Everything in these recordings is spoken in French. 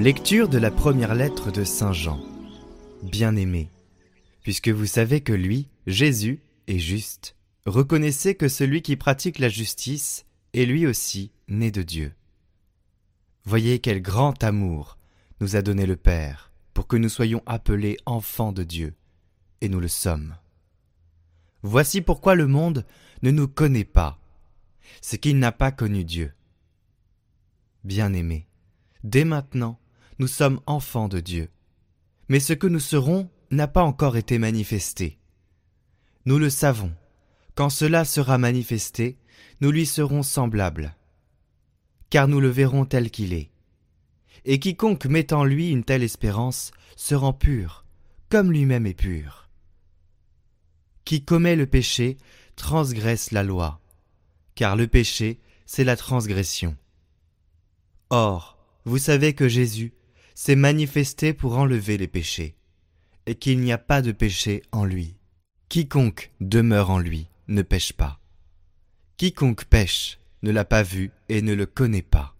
Lecture de la première lettre de Saint Jean. Bien-aimé, puisque vous savez que lui, Jésus, est juste, reconnaissez que celui qui pratique la justice est lui aussi né de Dieu. Voyez quel grand amour nous a donné le Père pour que nous soyons appelés enfants de Dieu, et nous le sommes. Voici pourquoi le monde ne nous connaît pas, c'est qu'il n'a pas connu Dieu. Bien-aimés, dès maintenant, nous sommes enfants de Dieu, mais ce que nous serons n'a pas encore été manifesté. Nous le savons, quand cela sera manifesté, nous lui serons semblables, car nous le verrons tel qu'il est. Et quiconque met en lui une telle espérance se rend pur, comme lui-même est pur. Qui commet le péché transgresse la loi, car le péché, c'est la transgression. Or, vous savez que Jésus s'est manifesté pour enlever les péchés, et qu'il n'y a pas de péché en lui. Quiconque demeure en lui ne pêche pas. Quiconque pêche ne l'a pas vu et ne le connaît pas.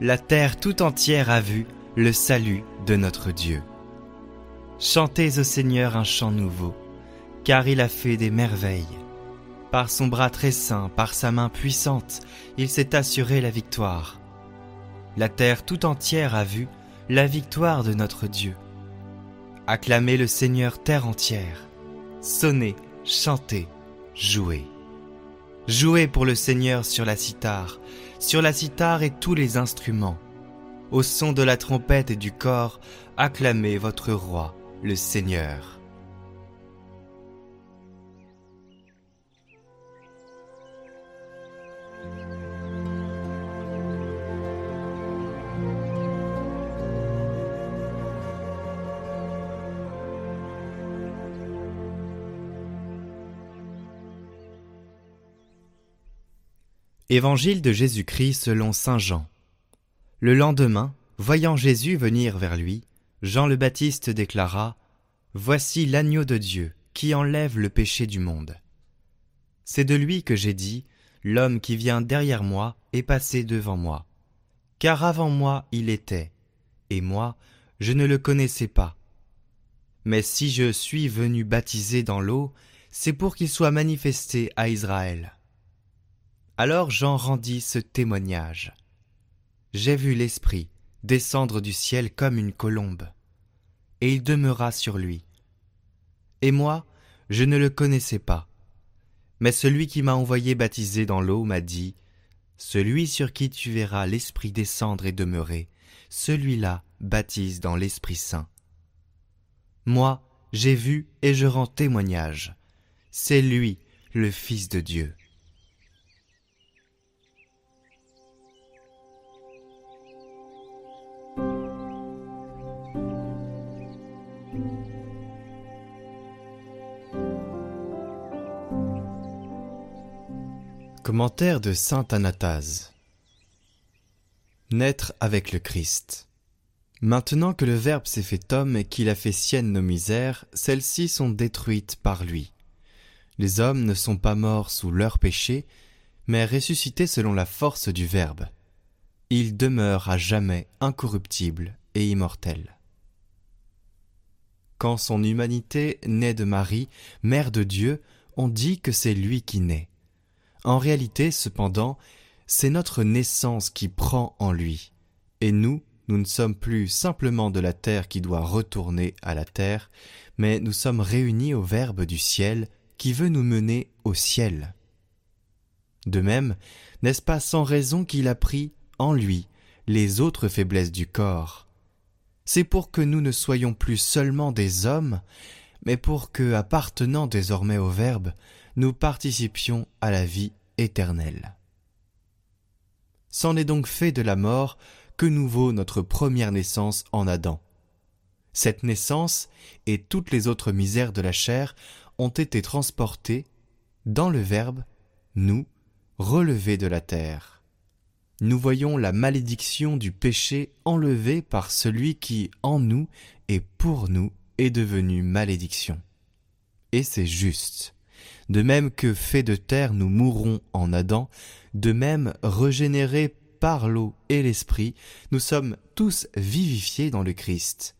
La terre tout entière a vu le salut de notre Dieu. Chantez au Seigneur un chant nouveau, car il a fait des merveilles. Par son bras très saint, par sa main puissante, il s'est assuré la victoire. La terre tout entière a vu la victoire de notre Dieu. Acclamez le Seigneur terre entière. Sonnez, chantez, jouez. Jouez pour le Seigneur sur la cithare, sur la cithare et tous les instruments. Au son de la trompette et du corps, acclamez votre roi, le Seigneur. Évangile de Jésus-Christ selon Saint Jean. Le lendemain, voyant Jésus venir vers lui, Jean le Baptiste déclara Voici l'agneau de Dieu qui enlève le péché du monde. C'est de lui que j'ai dit L'homme qui vient derrière moi est passé devant moi. Car avant moi il était, et moi je ne le connaissais pas. Mais si je suis venu baptiser dans l'eau, c'est pour qu'il soit manifesté à Israël. Alors Jean rendit ce témoignage. J'ai vu l'Esprit descendre du ciel comme une colombe, et il demeura sur lui. Et moi, je ne le connaissais pas. Mais celui qui m'a envoyé baptiser dans l'eau m'a dit, Celui sur qui tu verras l'Esprit descendre et demeurer, celui-là baptise dans l'Esprit Saint. Moi, j'ai vu et je rends témoignage. C'est lui, le Fils de Dieu. Commentaire de saint Anatase Naître avec le Christ. Maintenant que le Verbe s'est fait homme et qu'il a fait sienne nos misères, celles-ci sont détruites par lui. Les hommes ne sont pas morts sous leurs péchés, mais ressuscités selon la force du Verbe. Il demeure à jamais incorruptible et immortel. Quand son humanité naît de Marie, mère de Dieu, on dit que c'est lui qui naît. En réalité, cependant, c'est notre naissance qui prend en lui, et nous, nous ne sommes plus simplement de la terre qui doit retourner à la terre, mais nous sommes réunis au Verbe du ciel qui veut nous mener au ciel. De même, n'est-ce pas sans raison qu'il a pris en lui les autres faiblesses du corps? C'est pour que nous ne soyons plus seulement des hommes, mais pour que, appartenant désormais au Verbe, nous participions à la vie éternelle. C'en est donc fait de la mort que nous vaut notre première naissance en Adam. Cette naissance et toutes les autres misères de la chair ont été transportées dans le Verbe, nous, relevés de la terre. Nous voyons la malédiction du péché enlevée par celui qui, en nous et pour nous, est devenu malédiction. Et c'est juste. De même que faits de terre nous mourrons en Adam, de même régénérés par l'eau et l'esprit, nous sommes tous vivifiés dans le Christ.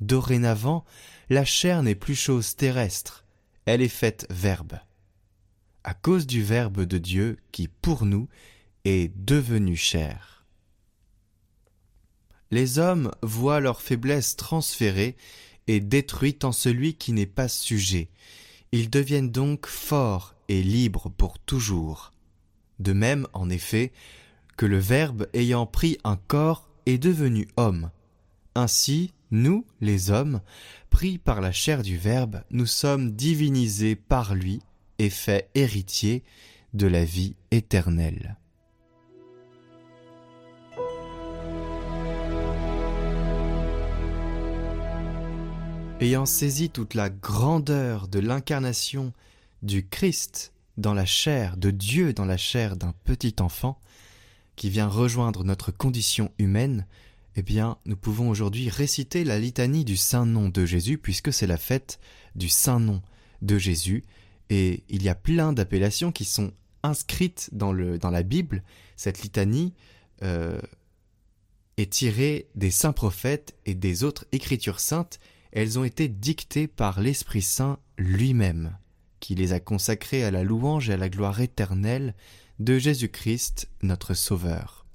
Dorénavant, la chair n'est plus chose terrestre, elle est faite verbe. À cause du Verbe de Dieu qui, pour nous, est devenu chair. Les hommes voient leur faiblesse transférée et détruite en celui qui n'est pas sujet. Ils deviennent donc forts et libres pour toujours. De même, en effet, que le Verbe ayant pris un corps est devenu homme. Ainsi, nous, les hommes, pris par la chair du Verbe, nous sommes divinisés par lui et faits héritiers de la vie éternelle. Ayant saisi toute la grandeur de l'incarnation du Christ dans la chair, de Dieu dans la chair d'un petit enfant, qui vient rejoindre notre condition humaine, eh bien, nous pouvons aujourd'hui réciter la litanie du Saint Nom de Jésus, puisque c'est la fête du Saint Nom de Jésus, et il y a plein d'appellations qui sont inscrites dans, la Bible. Cette litanie euh, est tirée des saints prophètes et des autres écritures saintes. Elles ont été dictées par l'Esprit Saint lui-même, qui les a consacrées à la louange et à la gloire éternelle de Jésus-Christ, notre Sauveur.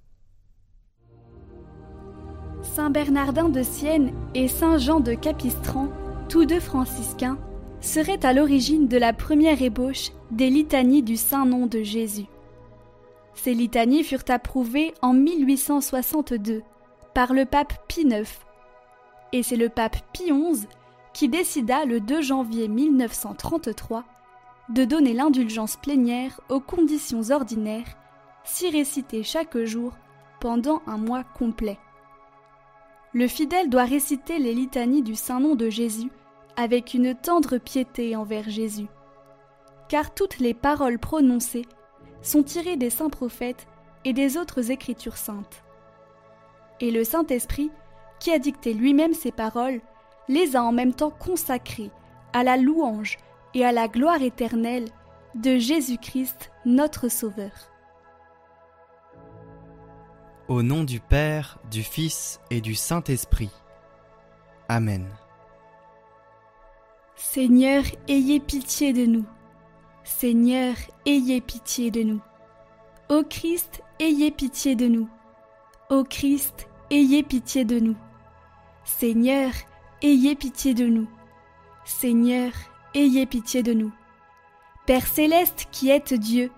Saint Bernardin de Sienne et Saint Jean de Capistran, tous deux franciscains, seraient à l'origine de la première ébauche des litanies du Saint-Nom de Jésus. Ces litanies furent approuvées en 1862 par le pape Pie IX, et c'est le pape Pie XI qui décida le 2 janvier 1933 de donner l'indulgence plénière aux conditions ordinaires, si récitées chaque jour pendant un mois complet. Le fidèle doit réciter les litanies du Saint-Nom de Jésus avec une tendre piété envers Jésus, car toutes les paroles prononcées sont tirées des saints prophètes et des autres écritures saintes. Et le Saint-Esprit, qui a dicté lui-même ces paroles, les a en même temps consacrées à la louange et à la gloire éternelle de Jésus-Christ notre Sauveur. Au nom du Père, du Fils et du Saint-Esprit. Amen. Seigneur, ayez pitié de nous. Seigneur, ayez pitié de nous. Ô Christ, ayez pitié de nous. Ô Christ, ayez pitié de nous. Seigneur, ayez pitié de nous. Seigneur, ayez pitié de nous. Père céleste qui êtes Dieu,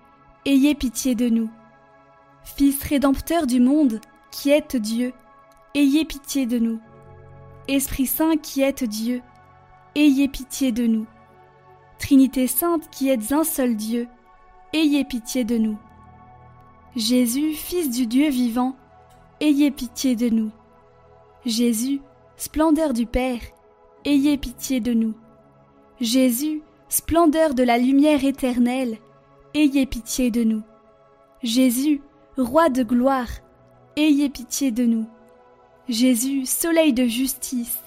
ayez pitié de nous. Fils rédempteur du monde, qui êtes Dieu, ayez pitié de nous. Esprit Saint qui êtes Dieu, ayez pitié de nous. Trinité Sainte qui êtes un seul Dieu, ayez pitié de nous. Jésus, Fils du Dieu vivant, ayez pitié de nous. Jésus, splendeur du Père, ayez pitié de nous. Jésus, splendeur de la lumière éternelle, ayez pitié de nous. Jésus, roi de gloire, ayez pitié de nous. Jésus, soleil de justice,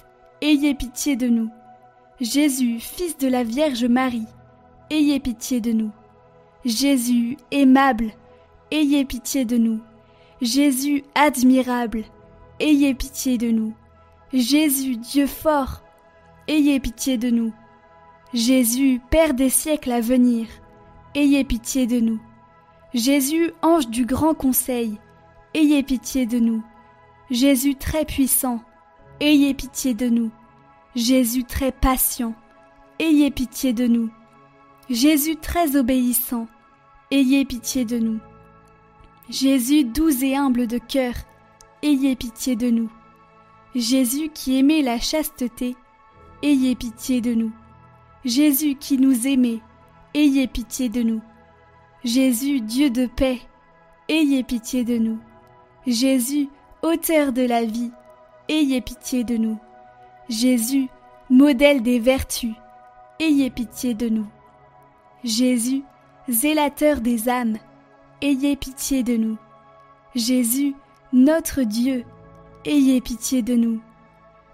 ayez pitié de nous. Jésus, fils de la Vierge Marie, ayez pitié de nous. Jésus, aimable, ayez pitié de nous. Jésus, admirable, ayez pitié de nous. Jésus, Dieu fort, ayez pitié de nous. Jésus, Père des siècles à venir, ayez pitié de nous. Jésus, ange du grand conseil, ayez pitié de nous. Jésus très puissant, ayez pitié de nous. Jésus très patient, ayez pitié de nous. Jésus très obéissant, ayez pitié de nous. Jésus doux et humble de cœur, ayez pitié de nous. Jésus qui aimait la chasteté, ayez pitié de nous. Jésus qui nous aimait, ayez pitié de nous. Jésus, Dieu de paix, ayez pitié de nous. Jésus, auteur de la vie, ayez pitié de nous. Jésus, modèle des vertus, ayez pitié de nous. Jésus, zélateur des âmes, ayez pitié de nous. Jésus, notre Dieu, ayez pitié de nous.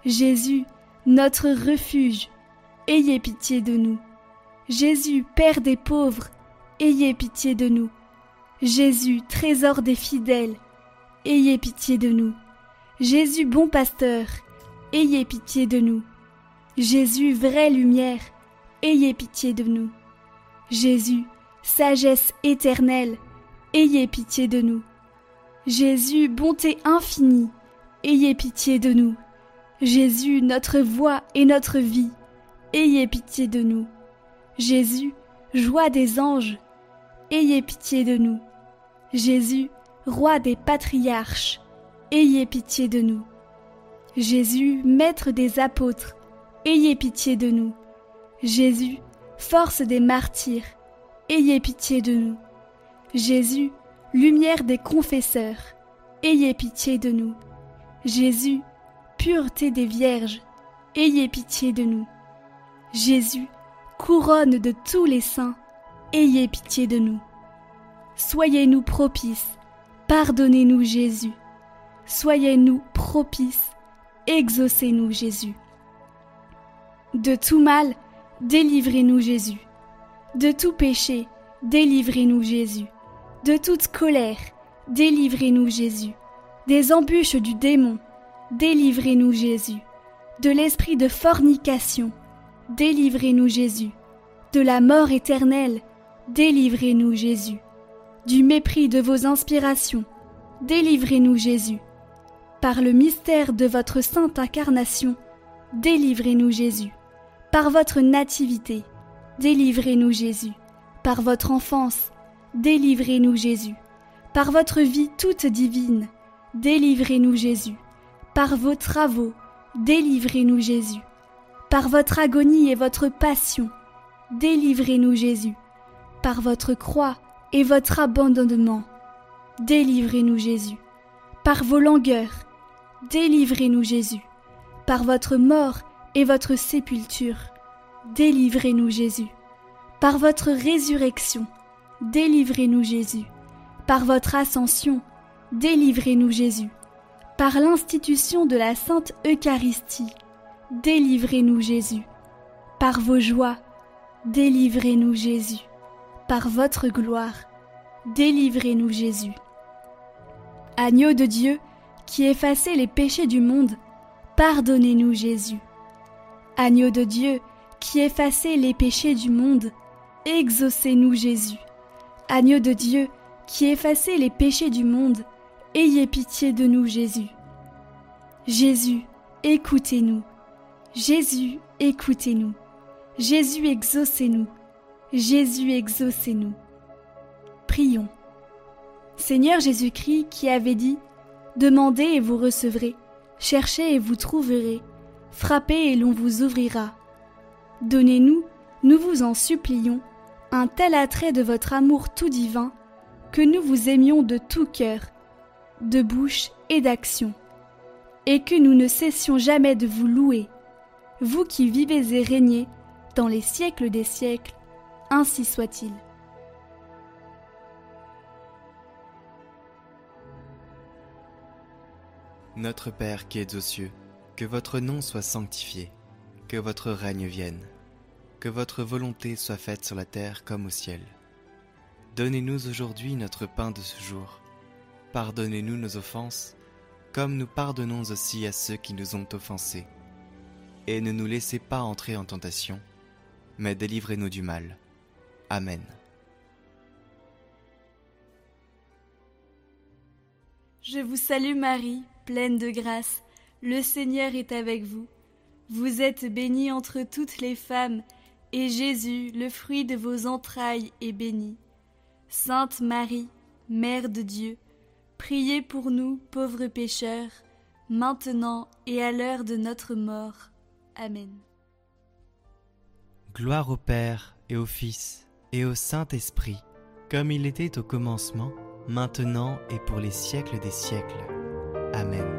Jésus, notre refuge, ayez pitié de nous. Jésus, Père des pauvres, ayez pitié de nous. Jésus, trésor des fidèles, ayez pitié de nous. Jésus, bon pasteur, ayez pitié de nous. Jésus, vraie lumière, ayez pitié de nous. Jésus, sagesse éternelle, ayez pitié de nous. Jésus, bonté infinie, ayez pitié de nous. Jésus, notre voix et notre vie, ayez pitié de nous. Jésus, joie des anges, ayez pitié de nous. Jésus, roi des patriarches, ayez pitié de nous. Jésus, maître des apôtres, ayez pitié de nous. Jésus, force des martyrs, ayez pitié de nous. Jésus, lumière des confesseurs, ayez pitié de nous. Jésus, pureté des vierges, ayez pitié de nous. Jésus, couronne de tous les saints, ayez pitié de nous. Soyez-nous propices, pardonnez-nous Jésus. Soyez-nous propices, exaucez-nous Jésus. De tout mal, délivrez-nous Jésus. De tout péché, délivrez-nous Jésus. De toute colère, délivrez-nous Jésus. Des embûches du démon, délivrez-nous Jésus. De l'esprit de fornication, délivrez-nous Jésus. De la mort éternelle, délivrez-nous Jésus. Du mépris de vos inspirations, délivrez-nous Jésus. Par le mystère de votre sainte incarnation, délivrez-nous Jésus. Par votre nativité, délivrez-nous Jésus. Par votre enfance, délivrez-nous Jésus. Par votre vie toute divine, délivrez-nous Jésus. Par vos travaux, délivrez-nous Jésus. Par votre agonie et votre passion, délivrez-nous Jésus. Par votre croix et votre abandonnement, délivrez-nous Jésus. Par vos langueurs, délivrez-nous Jésus. Par votre mort et votre sépulture, délivrez-nous Jésus. Par votre résurrection, délivrez-nous Jésus. Par votre ascension, délivrez-nous Jésus. Par l'institution de la Sainte Eucharistie, délivrez-nous Jésus. Par vos joies, délivrez-nous Jésus. Par votre gloire, délivrez-nous Jésus. Agneau de Dieu, qui effacez les péchés du monde, pardonnez-nous Jésus. Agneau de Dieu, qui effacez les péchés du monde, exaucez-nous Jésus. Agneau de Dieu, qui effacez les péchés du monde, ayez pitié de nous Jésus. Jésus, écoutez-nous. Jésus, écoutez-nous. Jésus, exaucez-nous. Jésus, exaucez-nous. Prions. Seigneur Jésus-Christ qui avait dit Demandez et vous recevrez, cherchez et vous trouverez, frappez et l'on vous ouvrira. Donnez-nous, nous vous en supplions, un tel attrait de votre amour tout divin, que nous vous aimions de tout cœur, de bouche et d'action, et que nous ne cessions jamais de vous louer, vous qui vivez et régnez dans les siècles des siècles, ainsi soit-il. Notre Père qui es aux cieux, que votre nom soit sanctifié, que votre règne vienne, que votre volonté soit faite sur la terre comme au ciel. Donnez-nous aujourd'hui notre pain de ce jour. Pardonnez-nous nos offenses, comme nous pardonnons aussi à ceux qui nous ont offensés. Et ne nous laissez pas entrer en tentation, mais délivrez-nous du mal. Amen. Je vous salue Marie, pleine de grâce, le Seigneur est avec vous. Vous êtes bénie entre toutes les femmes, et Jésus, le fruit de vos entrailles, est béni. Sainte Marie, Mère de Dieu, priez pour nous pauvres pécheurs, maintenant et à l'heure de notre mort. Amen. Gloire au Père et au Fils et au Saint-Esprit, comme il était au commencement, maintenant et pour les siècles des siècles. Amen.